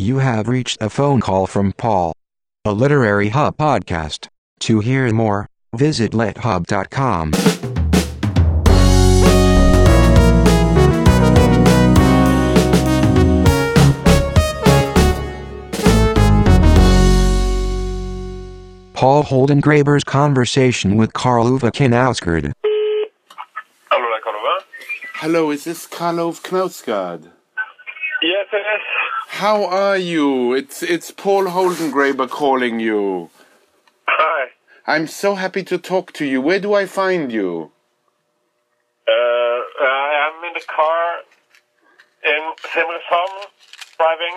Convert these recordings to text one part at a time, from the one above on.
You have reached a phone call from Paul. A Literary Hub podcast. To hear more, visit lithub.com. Paul Holdengraber's conversation with Karl Ove Knausgård. Hello, Karl Ove. Hello, is this Karl Ove Knausgård? Yes, it is. How are you? It's it's Paul Holdengraber calling you. Hi. I'm so happy to talk to you. Where do I find you? Uh, I am in the car in Simrishamn, driving.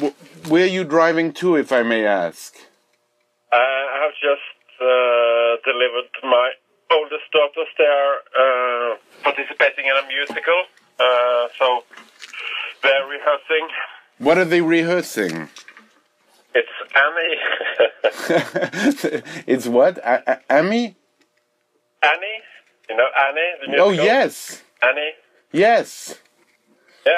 Wh- Where are you driving to, if I may ask? Uh, I have just uh, delivered my oldest daughters. They are uh, participating in a musical, uh, so they're rehearsing. What are they rehearsing? It's Annie. it's what? A- A- Amy? Annie? You know Annie? The Oh yes, Annie? yes. Yeah.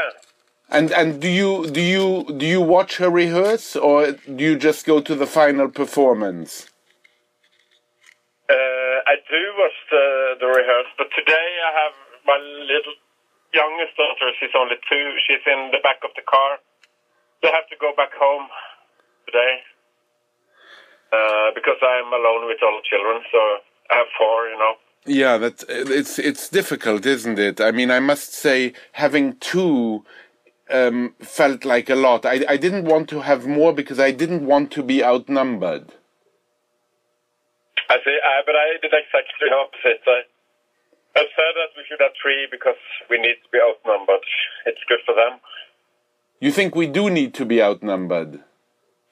And and do you do you do you watch her rehearse or do you just go to the final performance? Uh, I do watch the, the rehearse, but today I have my little youngest daughter. She's only two. She's in the back of the car. They have to go back home today uh, because I'm alone with all the children. So I have four, you know. Yeah, that's it's it's difficult, isn't it? I mean, I must say, having two um, felt like a lot. I I didn't want to have more because I didn't want to be outnumbered. I see, uh, but I did exactly the opposite. I, I said that we should have three because we need to be outnumbered. It's good for them. You think we do need to be outnumbered?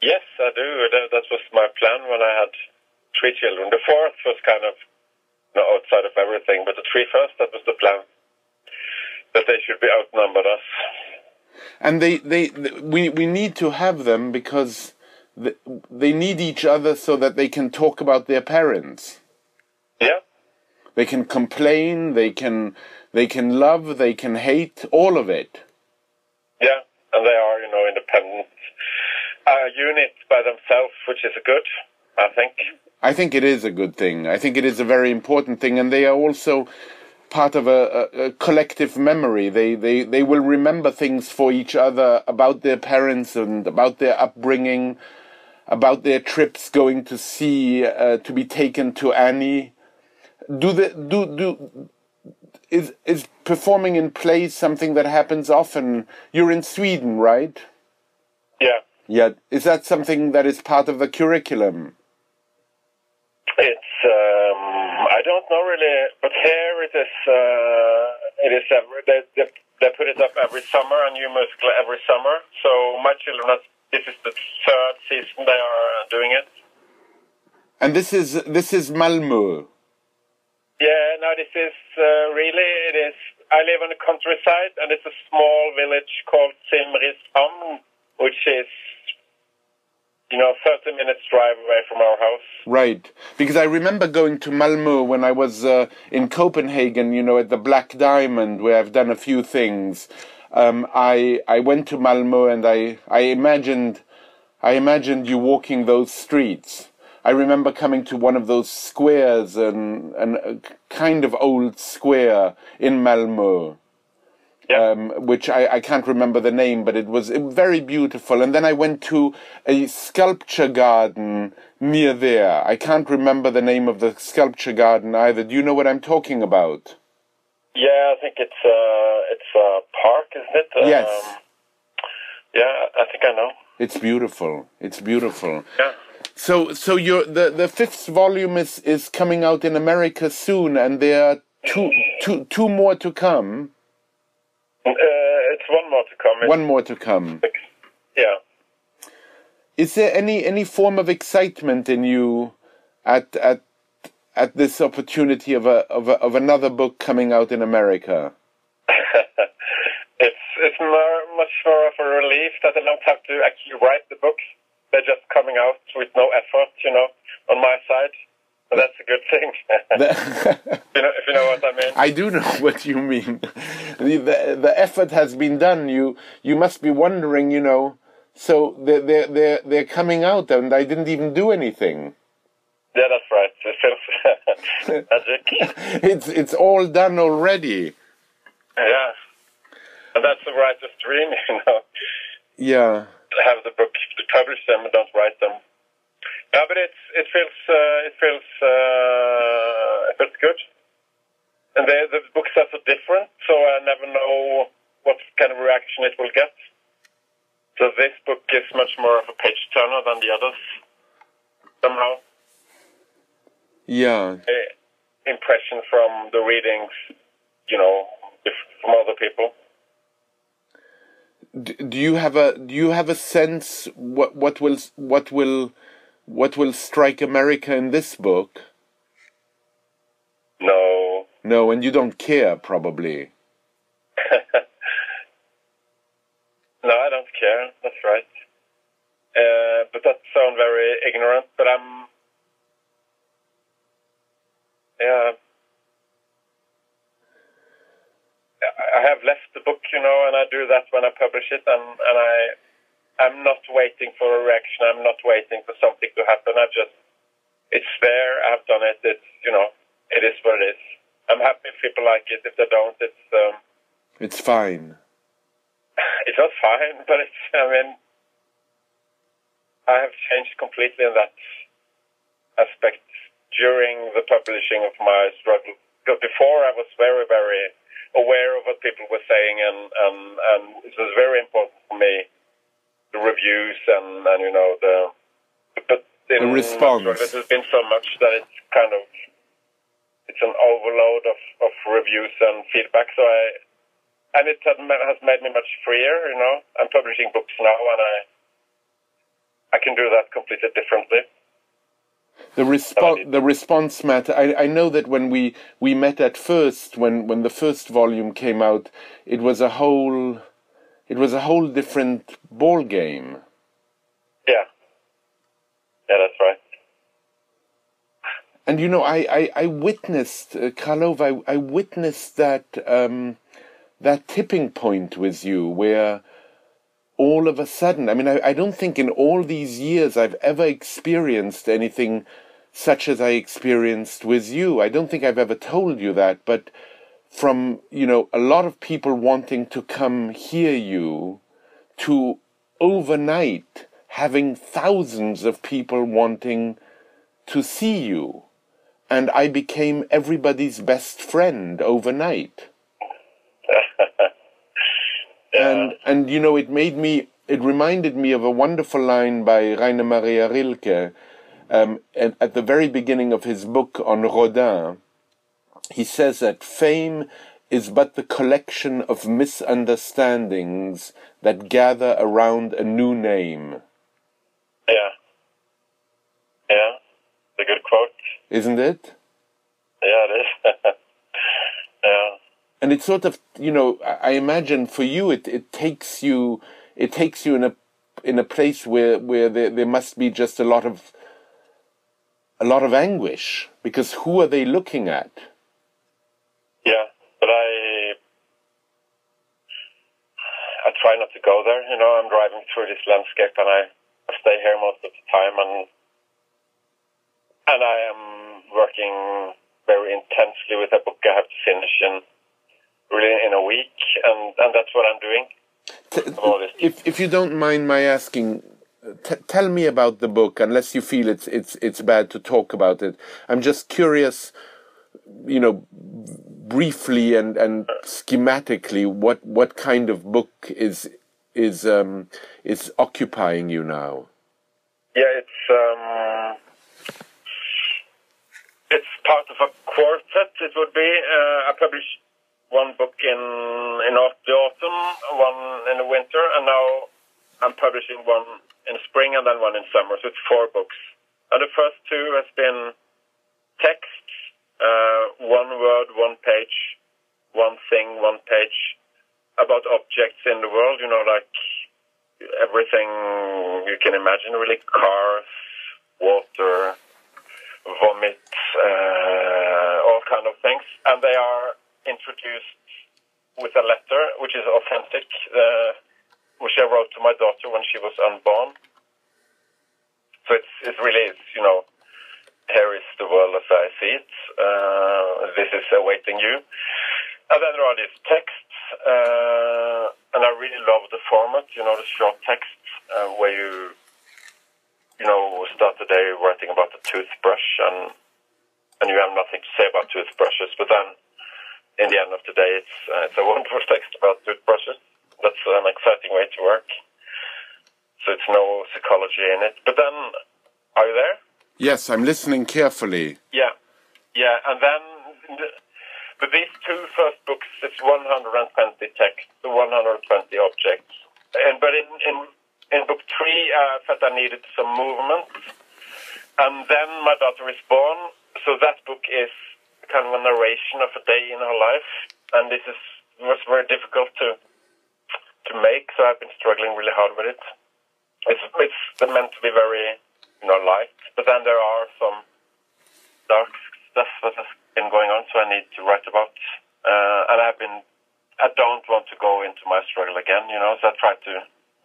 Yes, I do. That, that was my plan when I had three children. The fourth was kind of not outside of everything, but the three first, that was the plan. That they should be outnumbered us. And they they, th we we need to have them because they need each other so that they can talk about their parents. Yeah, They can complain. They can they can love. They can hate. All of it. yeah, and they are, you know, independent uh, units by themselves, which is good, I think. I think it is a good thing. I think it is a very important thing, and they are also part of a, a, a collective memory. They, they they will remember things for each other about their parents and about their upbringing, about their trips going to see uh, to be taken to Annie. Do the do do is is performing in plays something that happens often? You're in Sweden, right? Yeah, Yeah. Is that something that is part of the curriculum? it's, um, I don't know really, but here it is, uh, it is every, they, they, they put it up every summer, a new musical every summer. So my children, this is the third season they are doing it. And this is this is Malmö. Yeah, no, this is uh, really, it is, I live on the countryside and it's a small village called Simrishamn, which is, you know, 30 minutes drive away from our house. Right, because I remember going to Malmö when I was uh, in Copenhagen. You know, at the Black Diamond, where I've done a few things. Um, I I went to Malmö and I I imagined I imagined you walking those streets. I remember coming to one of those squares and, and a kind of old square in Malmö. Yeah. um, which I, I can't remember the name, but it was very beautiful. And then I went to a sculpture garden near there. I can't remember the name of the sculpture garden either. Do you know what I'm talking about? Yeah, I think it's uh, it's a park, isn't it? Yes. Um, yeah, I think I know. It's beautiful. It's beautiful. Yeah. So, so your the the fifth volume is is coming out in America soon, and there are two two two more to come. Uh, it's one more to come. One more to come. Yeah. Is there any any form of excitement in you at at at this opportunity of a of a, of another book coming out in America? it's it's more, much more of a relief that I don't have to actually write the books. They're just coming out with no effort, you know, on my side. So that's a good thing. you know, if you know what I mean. I do know what you mean. The, the the effort has been done. You you must be wondering, you know. So they're they're they're, they're coming out, and I didn't even do anything. Yeah, that's right. It feels magic. It's it's all done already. Yeah. And that's a writer's dream, you know. Yeah. Have the book to publish them and don't write them. Yeah, but it's it feels uh, it feels uh, it feels good. And the the books are so different, so I never know what kind of reaction it will get. So this book is much more of a page turner than the others. Somehow, Yeah. Impression from the readings, you know, from other people. Do you have a do you have a sense what what will what will what will strike America in this book? No, No, and you don't care probably. No, I don't care. That's right. Uh, but that sounds very ignorant. But I'm, yeah, I- have left the book, you know, and I do that when I publish it, and and I, I'm not waiting for a reaction. I'm not waiting for something to happen. I just, it's there. I've done it. It's, you know, it is what it is. I'm happy if people like it. If they don't, it's. Um, It's fine. it was fine, but it's, I mean, I have changed completely in that aspect during the publishing of my struggle. Because before I was very, very aware of what people were saying, and, and, and it was very important for me, the reviews and, and you know, the, but in The response. struggle, There's been so much that it's kind of, it's an overload of, of reviews and feedback, so I, and it has made me much freer. You know, I'm publishing books now, and I I can do that completely differently. The response, the response matter. I, I know that when we, we met at first, when, when the first volume came out, it was a whole, it was a whole different ball game. Yeah, yeah, that's right. And you know, I, I, I witnessed, uh, Karl Ove, I, I witnessed that, um, that tipping point with you where all of a sudden, I mean, I, I don't think in all these years I've ever experienced anything such as I experienced with you. I don't think I've ever told you that, but from, you know, a lot of people wanting to come hear you to overnight having thousands of people wanting to see you. And I became everybody's best friend overnight. And and you know it made me it reminded me of a wonderful line by Rainer Maria Rilke um, at, at the very beginning of his book on Rodin. He says that fame is but the collection of misunderstandings that gather around a new name. Yeah, yeah, it's a good quote. Isn't it? Yeah, it is. And it's sort of you know I imagine for you it, it takes you it takes you in a in a place where where there, there must be just a lot of a lot of anguish because who are they looking at yeah, but I I try not to go there. You know, I'm driving through this landscape, and I, I stay here most of the time, and and I am working very intensely with a book I have to finish in really in a week, and and that's what I'm doing. T- if if you don't mind my asking t- tell me about the book unless you feel it's it's it's bad to talk about it i'm just curious you know briefly and and schematically what what kind of book is is um is occupying you now Yeah, it's um, it's part of a quartet. It would be. Uh, I published one book in in the autumn, one in the winter, and now I'm publishing one in spring and then one in summer. So it's four books. And the first two has been text, uh, one word, one page, one thing, one page about objects in the world. You know, like everything you can imagine, really cars, water, vomit, uh, all kind of things, and they are introduced with a letter which is authentic, uh, which I wrote to my daughter when she was unborn. So it's it really is, you know, here is the world as I see it. Uh, this is awaiting you. And then there are these texts, uh, and I really love the format, you know, the short texts uh, where you, you know, start the day writing about the toothbrush and and you have nothing to say about toothbrushes, but then in the end of the day, it's uh, it's a wonderful text about toothbrushes. That's an exciting way to work. So it's no psychology in it. But then, are you there? Yes, I'm listening carefully. Yeah, yeah, and then the, but these two first books, it's 120 text, 120 objects, and but in in in book three, I felt I needed some movement, and then my daughter is born, so that book is kind of a narration of a day in her life, and this is was very difficult to to make, so I've been struggling really hard with it. It's it's meant to be very you know light, but then there are some dark stuff that has been going on, so I need to write about. Uh, and I've been, I don't want to go into my struggle again, you know, so I try to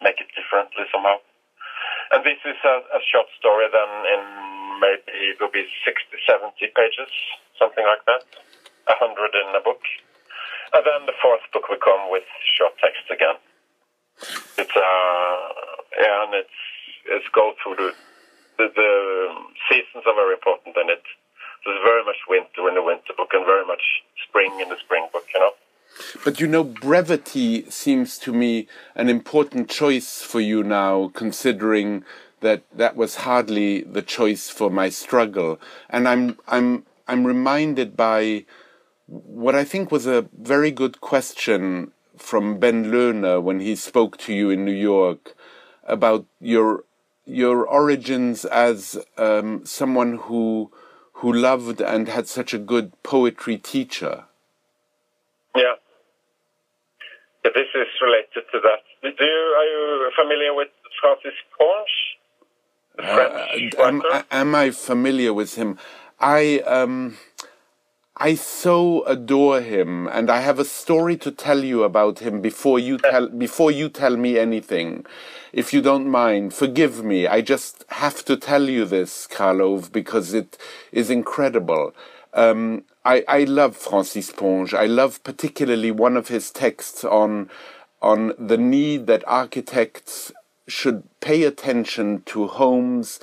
make it differently somehow. And this is a, a short story then in maybe it will be 60, 70 pages, something like that, a hundred in a book. And then the fourth book will come with short text again. It's uh yeah, and it's it's go through the the, the seasons are very important in it. There's very much winter in the winter book and very much spring in the spring book, you know. But you know, brevity seems to me an important choice for you now, considering that that was hardly the choice for my struggle. And I'm I'm I'm reminded by what I think was a very good question from Ben Lerner when he spoke to you in New York about your your origins as um, someone who who loved and had such a good poetry teacher. Yeah. This is related to that. Do you, are you familiar with Francis Ponge? Uh, am, am I familiar with him? I um, I so adore him, and I have a story to tell you about him before you tell before you tell me anything, if you don't mind. Forgive me. I just have to tell you this, Karl Ove, because it is incredible. Um, I, I love Francis Ponge. I love particularly one of his texts on on the need that architects should pay attention to homes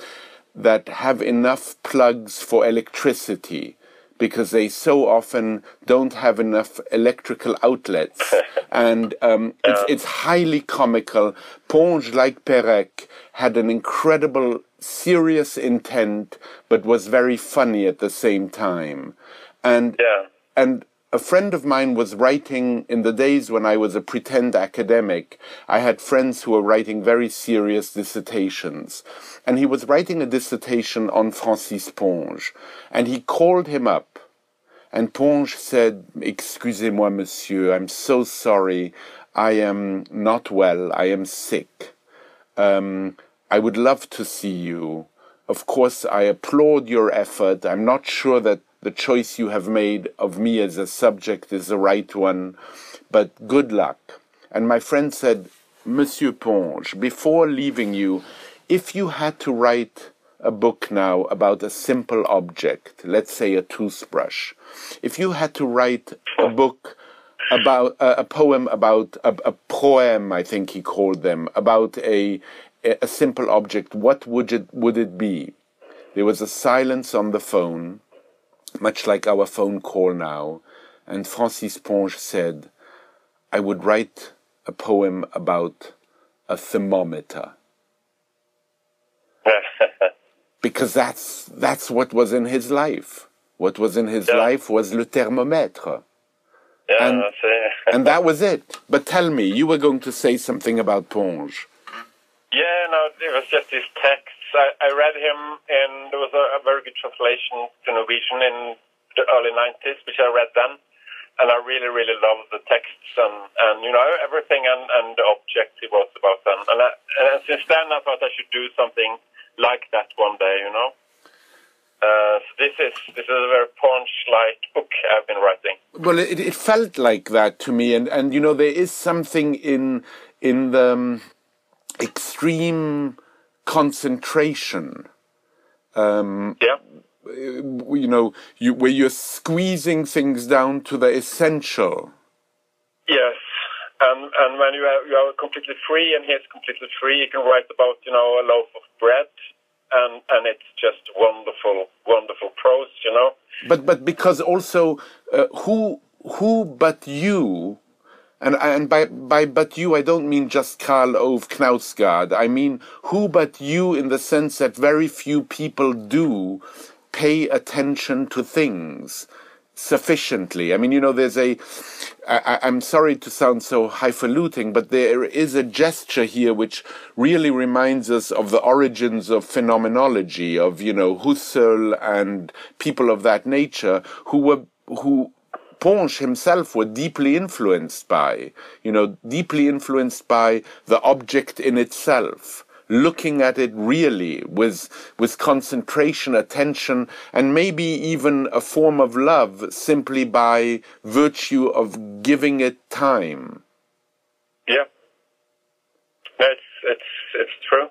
that have enough plugs for electricity because they so often don't have enough electrical outlets. and um, it's, it's highly comical. Ponge, like Perec, had an incredible, serious intent, but was very funny at the same time. And Yeah. and a friend of mine was writing in the days when I was a pretend academic. I had friends who were writing very serious dissertations. And he was writing a dissertation on Francis Ponge. And he called him up. And Ponge said, Excusez-moi, monsieur, I'm so sorry. I am not well. I am sick. Um, I would love to see you. Of course, I applaud your effort. I'm not sure that the choice you have made of me as a subject is the right one, but good luck. And my friend said, Monsieur Ponge, before leaving you, if you had to write a book now about a simple object, let's say a toothbrush, if you had to write a book about a, a poem about a, a poem, I think he called them, about a a simple object, what would it would it be? There was a silence on the phone, much like our phone call now, and Francis Ponge said, "I would write a poem about a thermometer." because that's that's what was in his life. What was in his Yeah. life was le thermomètre. Yeah, And- and that was it. But tell me, you were going to say something about Ponge. Yeah, no, it was just his texts. I, I read him, and there was a, a very good translation to Norwegian in the early 90s, which I read then. And I really, really loved the texts and, and you know, everything and, and the object he was about them. And, I, and since then, I thought I should do something like that one day, you know. Uh, so this is this is a very Ponge-like book I've been writing. Well, it, it felt like that to me, and, and you know there is something in in the um, extreme concentration. Um, Yeah. you know, you, where you're squeezing things down to the essential. Yes, and and when you are you are completely free, and he's completely free, you can write about you know a loaf of bread, and and it's just wonderful, wonderful prose, you know. But but because also uh, who who but you. And, and by, by but you, I don't mean just Karl Ove Knausgard. I mean who but you in the sense that very few people do pay attention to things sufficiently. I mean, you know, there's a. I- I'm sorry to sound so highfalutin, but there is a gesture here which really reminds us of the origins of phenomenology, of you know Husserl and people of that nature who were who. Ponge himself were deeply influenced by, you know, deeply influenced by the object in itself looking at it really with with concentration attention and maybe even a form of love simply by virtue of giving it time Yeah, That's, it's it's true.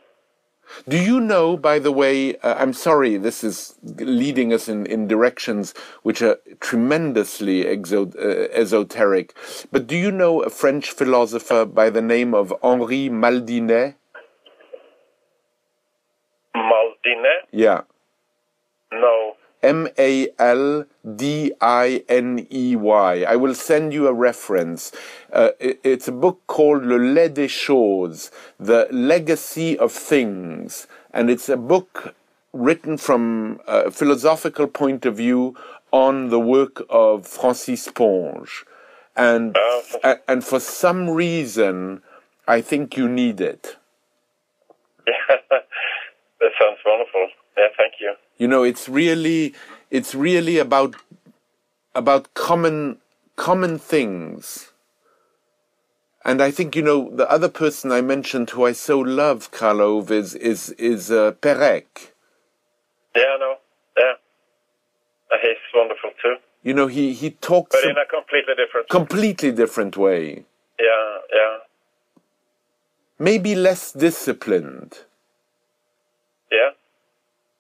Do you know by the way uh, i'm sorry this is leading us in, in directions which are tremendously exo- uh, esoteric but do you know a french philosopher by the name of Henri Maldiney Maldiney? yeah No. M A L D I N E Y. I will send you a reference. Uh, it- it's a book called Le Legs des Choses, The Legacy of Things. And it's a book written from a philosophical point of view on the work of Francis Ponge. And, a- and for some reason, I think you need it. That sounds wonderful. Yeah, thank you. you know it's really it's really about about common common things and i think you know the other person i mentioned who i so love Karl Ove is is is uh, perec Yeah, I know. Yeah, Uh, he's wonderful too, you know he he talks but in a completely different. completely different way yeah, yeah, maybe less disciplined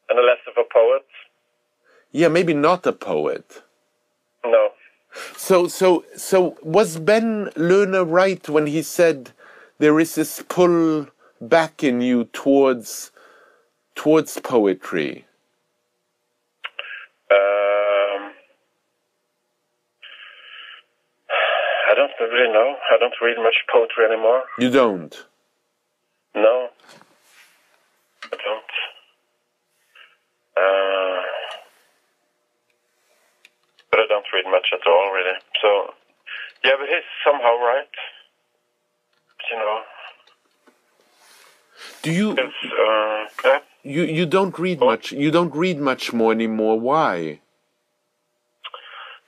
and less of a poet. yeah maybe not a poet No. So, so, so was Ben Lerner right when he said there is this pull back in you towards towards poetry? Um, I don't really know. I don't read much poetry anymore. You don't. No, I don't. Uh, but I don't read much at all, really. So, yeah, but he's somehow right. You know, Do you uh, yeah. you you don't read much? You don't read much more anymore. Why?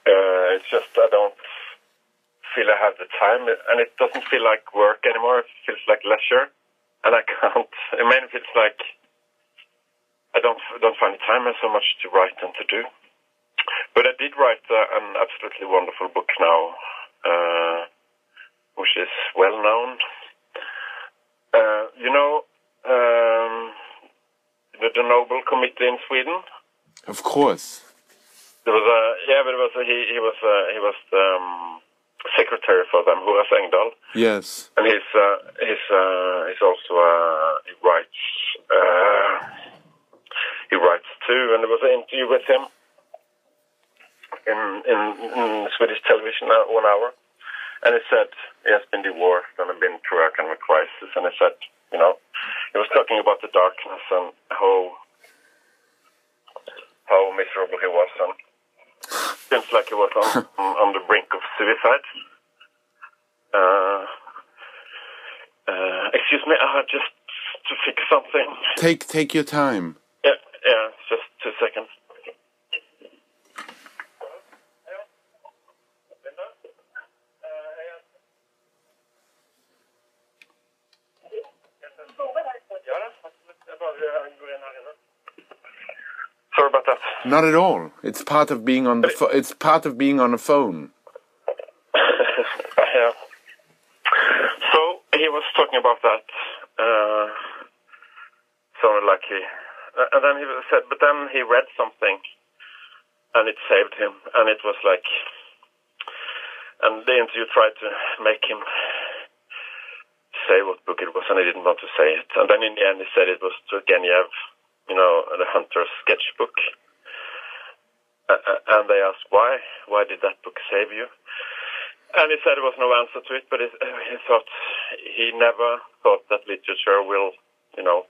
Uh, it's just I don't feel I have the time, and it doesn't feel like work anymore. It feels like leisure, and I can't. It mainly feels like I don't don't find the time and so much to write and to do. But I did write uh, an absolutely wonderful book now, uh, which is well known. Uh, you know, um, the, the Nobel Committee in Sweden. Of course. There was a yeah, but it was a, he he was uh, he was the um, secretary for them, Horace Engdahl, Yes. and he's uh, he's uh, he's also uh, he writes uh, he writes too, and there was an interview with him in in, in Swedish television one hour, and he said he has been divorced and been through a kind of a crisis, and he said you know he was talking about the darkness and how how miserable he was and seems like he was on, on the brink of suicide. Uh, uh, excuse me, I uh, just to fix something. Take take your time. Yeah, yeah, just two seconds. Sorry about that. Not at all. It's part of being on the. Fo- it's part of being on a phone. yeah. So he was talking about that. Uh, sounded like he, uh, and then he said, but then he read something, and it saved him, and it was like, and the interview tried to make him say what book it was, and he didn't want to say it, and then in the end he said it was Turgenev, you know, the Hunter's sketchbook. Uh, and they asked why, why did that book save you? And he said there was no answer to it, but he thought he never thought that literature will, you know,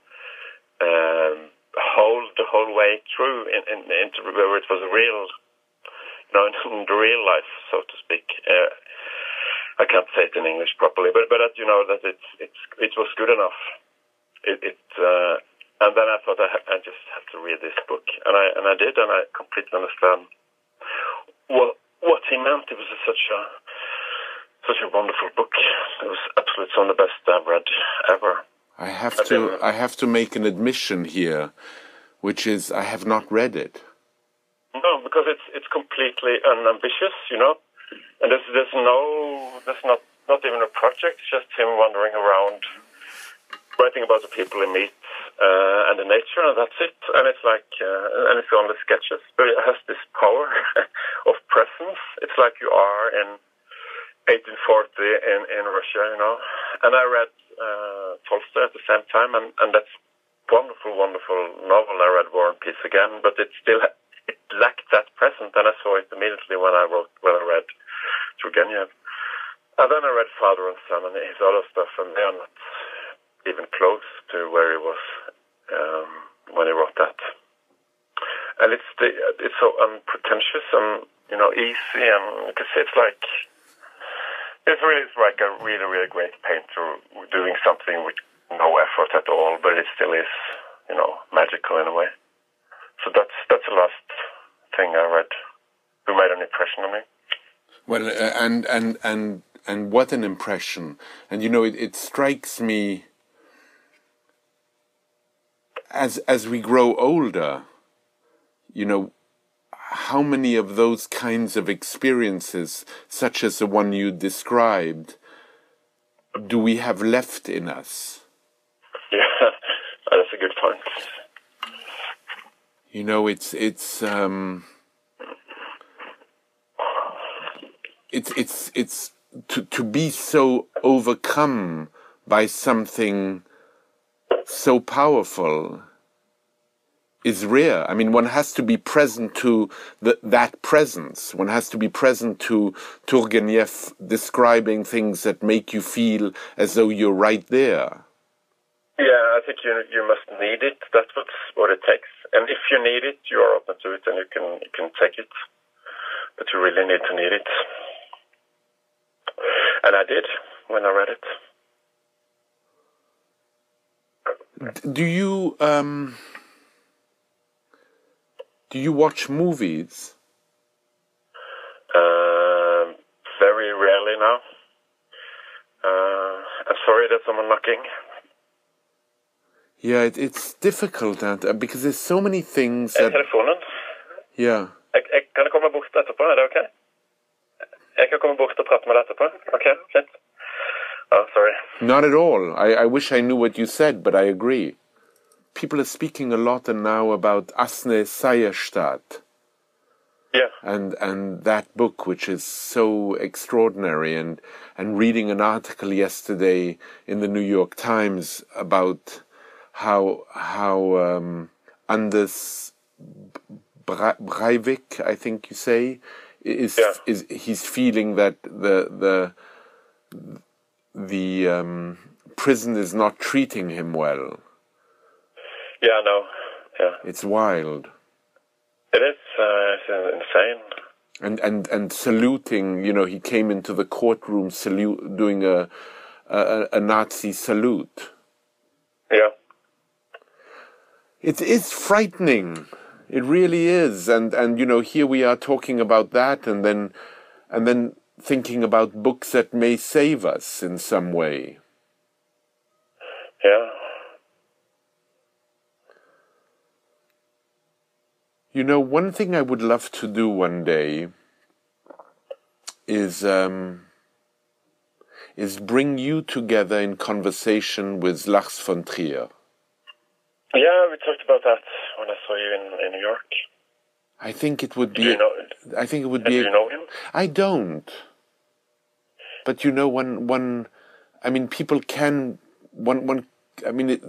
um, hold the whole way through in, in, into where it was real, you know, in the real life, so to speak. Uh, I can't say it in English properly, but but that, you know that it's it's it was good enough. It, it uh, and then I thought I, I just have to read this book, and I and I did, and I completely understand what what he meant. It was such a such a wonderful book. It was absolutely some of the best I've read ever. I have to. I have to make an admission here, which is I have not read it. No, because it's it's completely unambitious, you know, and there's there's no there's not not even a project. It's just him wandering around, writing about the people he meets uh, and the nature, and that's it. And it's like uh, and it's only sketches, but it has this power of presence. It's like you are in 1840 in in Russia, you know. And I read uh, Tolstoy at the same time, and and that's wonderful, wonderful novel. I read War and Peace again, but it still it lacked that presence, and I saw it immediately when I wrote when I read Turgenev. And then I read Father and Son and his other stuff, and they are not even close to where he was um, when he wrote that. And it's the, it's so unpretentious and you know easy, and see it's like it's really like a really really great painter doing something with no effort at all, but it still is you know magical in a way. So that's that's the last thing I read who made an impression on me. Well, uh, and and and and what an impression! And you know, it, it strikes me as as we grow older. You know, how many of those kinds of experiences, such as the one you described, do we have left in us? Yeah, that's a good point. You know, it's it's um, it's it's it's to to be so overcome by something so powerful is rare. I mean, one has to be present to the, that presence. One has to be present to Turgenev describing things that make you feel as though you're right there. Yeah, I think you you must need it. That's what's what it takes. And if you need it, you are open to it, and you can you can take it. But you really need to need it. And I did when I read it. Do you um, do you watch movies? Um, very rarely now. Uh, I'm sorry, that someone knocking. Yeah, it, it's difficult and, uh, because there's so many things that telefonen? yeah. Jeg, jeg, kan jeg komme bort etterpå? Er det ok? Jeg kan komme bort og prate med deg etterpå. Ok, fint. Oh, sorry. Not at all. I, I wish I knew what you said, but I agree. People are speaking a lot now about Asne Seierstad Yeah. and and that book, which is so extraordinary. And and reading an article yesterday in the New York Times about how how um, Anders Breivik, I think you say, is Yeah. is he's feeling that the the the um, prison is not treating him well. Yeah, I know. Yeah. It's wild. It is uh, it's insane. and and and saluting. You know, he came into the courtroom salute, doing a a, a Nazi salute. Yeah. It is frightening. It really is, and and you know, here we are talking about that, and then and then thinking about books that may save us in some way. Yeah. You know, one thing I would love to do one day is um, is bring you together in conversation with Lars von Trier. Yeah, we talked about that when I saw you in, in New York. I think it would Do be. you know? I think it would be. Do you know him? I don't. But you know, one one, I mean, people can one one. I mean, it,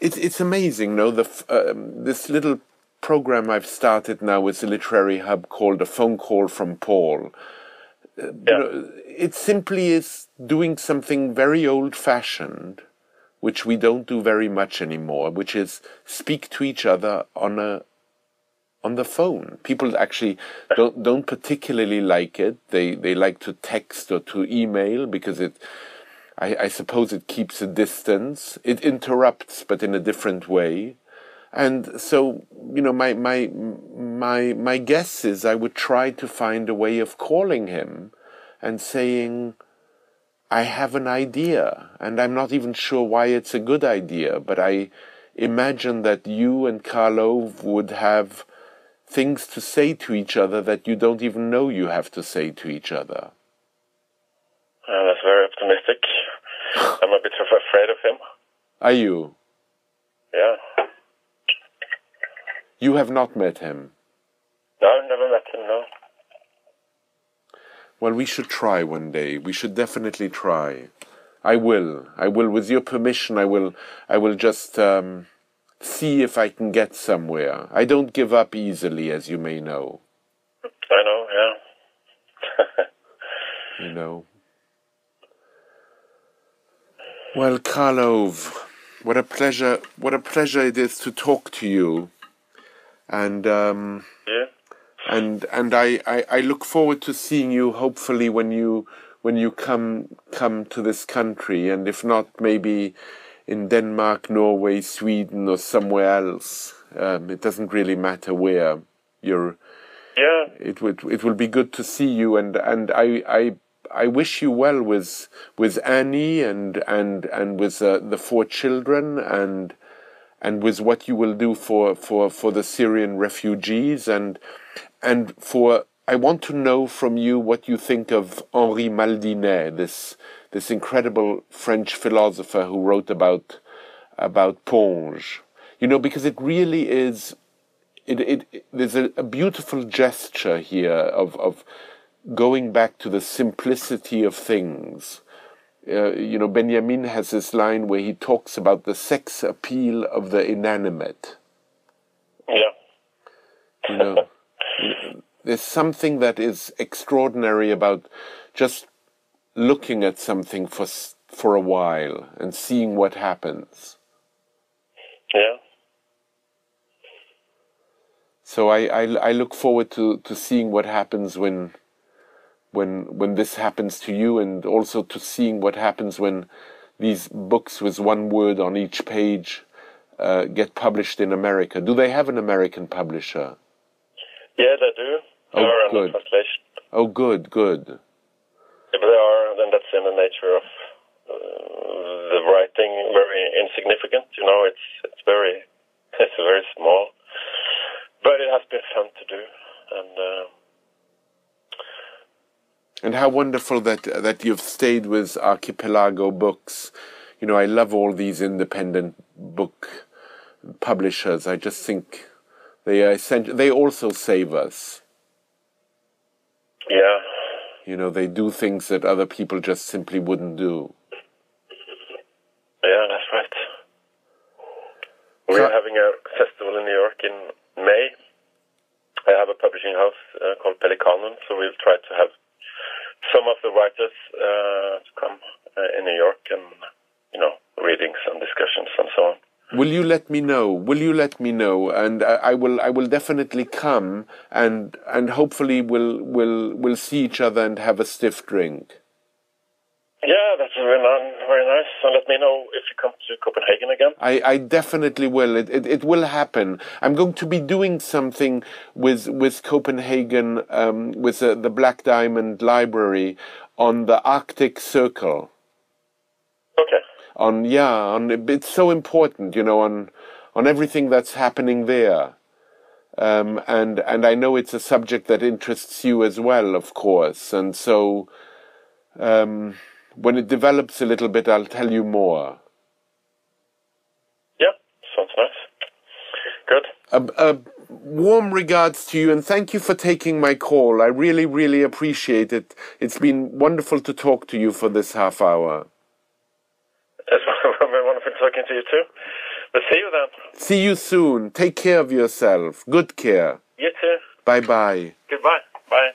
it's it's amazing. No, the um, this little program I've started now with the literary hub called a phone call from Paul. Uh, you Yeah. know, it simply is doing something very old fashioned, which we don't do very much anymore, which is speak to each other on a on the phone. People actually don't don't particularly like it. They they like to text or to email because it I, I suppose it keeps a distance. It interrupts but in a different way. And so, you know, my my my my guess is I would try to find a way of calling him and saying I have an idea, and I'm not even sure why it's a good idea, but I imagine that you and Karl Ove would have things to say to each other that you don't even know you have to say to each other. Uh, that's very optimistic. I'm a bit af- afraid of him. Are you? Yeah. You have not met him. No, I've never met him, no. Well, we should try one day. We should definitely try. I will. I will. With your permission, I will. I will just um, see if I can get somewhere. I don't give up easily, as you may know. I know, yeah. You know. Well, Karl Ove, what a pleasure! What a pleasure it is to talk to you. And um, yeah. and and I, I, I look forward to seeing you hopefully when you when you come come to this country and if not maybe in Denmark, Norway, Sweden or somewhere else. Um, it doesn't really matter where you're Yeah. it would it will be good to see you and and I I I wish you well with with Annie and and and with uh, the four children and and with what you will do for for for the Syrian refugees and and for I want to know from you what you think of Henri Maldiney this this incredible French philosopher who wrote about about Ponge you know because it really is it, it, it there's a, a beautiful gesture here of of going back to the simplicity of things. Uh, you know, Benjamin has this line where he talks about the sex appeal of the inanimate. Yeah. You know, there's something that is extraordinary about just looking at something for for a while and seeing what happens. Yeah. So I, I, I look forward to, to seeing what happens when when when this happens to you and also to seeing what happens when these books with one word on each page uh, get published in America. Do they have an American publisher? Yeah, they do. They Oh, good. translation. Oh, good, good. Yeah, but they are, then that's in the nature of uh, the writing very insignificant. You know, it's it's very it's very small, but it has been fun to do, and uh, And how wonderful that that you've stayed with Archipelago Books. You know, I love all these independent book publishers. I just think they are essential. They also save us. yeah, You know, they do things that other people just simply wouldn't do. yeah, that's right. We're So- having a festival in New York in May. I have a publishing house uh, called Pelikanen, so we'll try to have some of the writers uh, to come uh, in New York and you know readings and discussions and so on. Will you let me know? Will you let me know? And I, I will. I will definitely come, and and hopefully we'll we'll we'll see each other and have a stiff drink. Yeah, that's very, very nice. And let me know if you come to Copenhagen again. I, I definitely will. It, it it will happen. I'm going to be doing something with with Copenhagen um, with uh, the Black Diamond Library on the Arctic Circle. On yeah, on it's so important, you know, on on everything that's happening there. Um, and and I know it's a subject that interests you as well, of course. And so, um, when it develops a little bit, I'll tell you more. Yeah, sounds nice. Good. A, a warm regards to you and thank you for taking my call. I really, really appreciate it. It's been wonderful to talk to you for this half hour. It's been wonderful talking to you too. But see you then. See you soon. Take care of yourself. Good care. You too. Bye bye. Goodbye. Bye.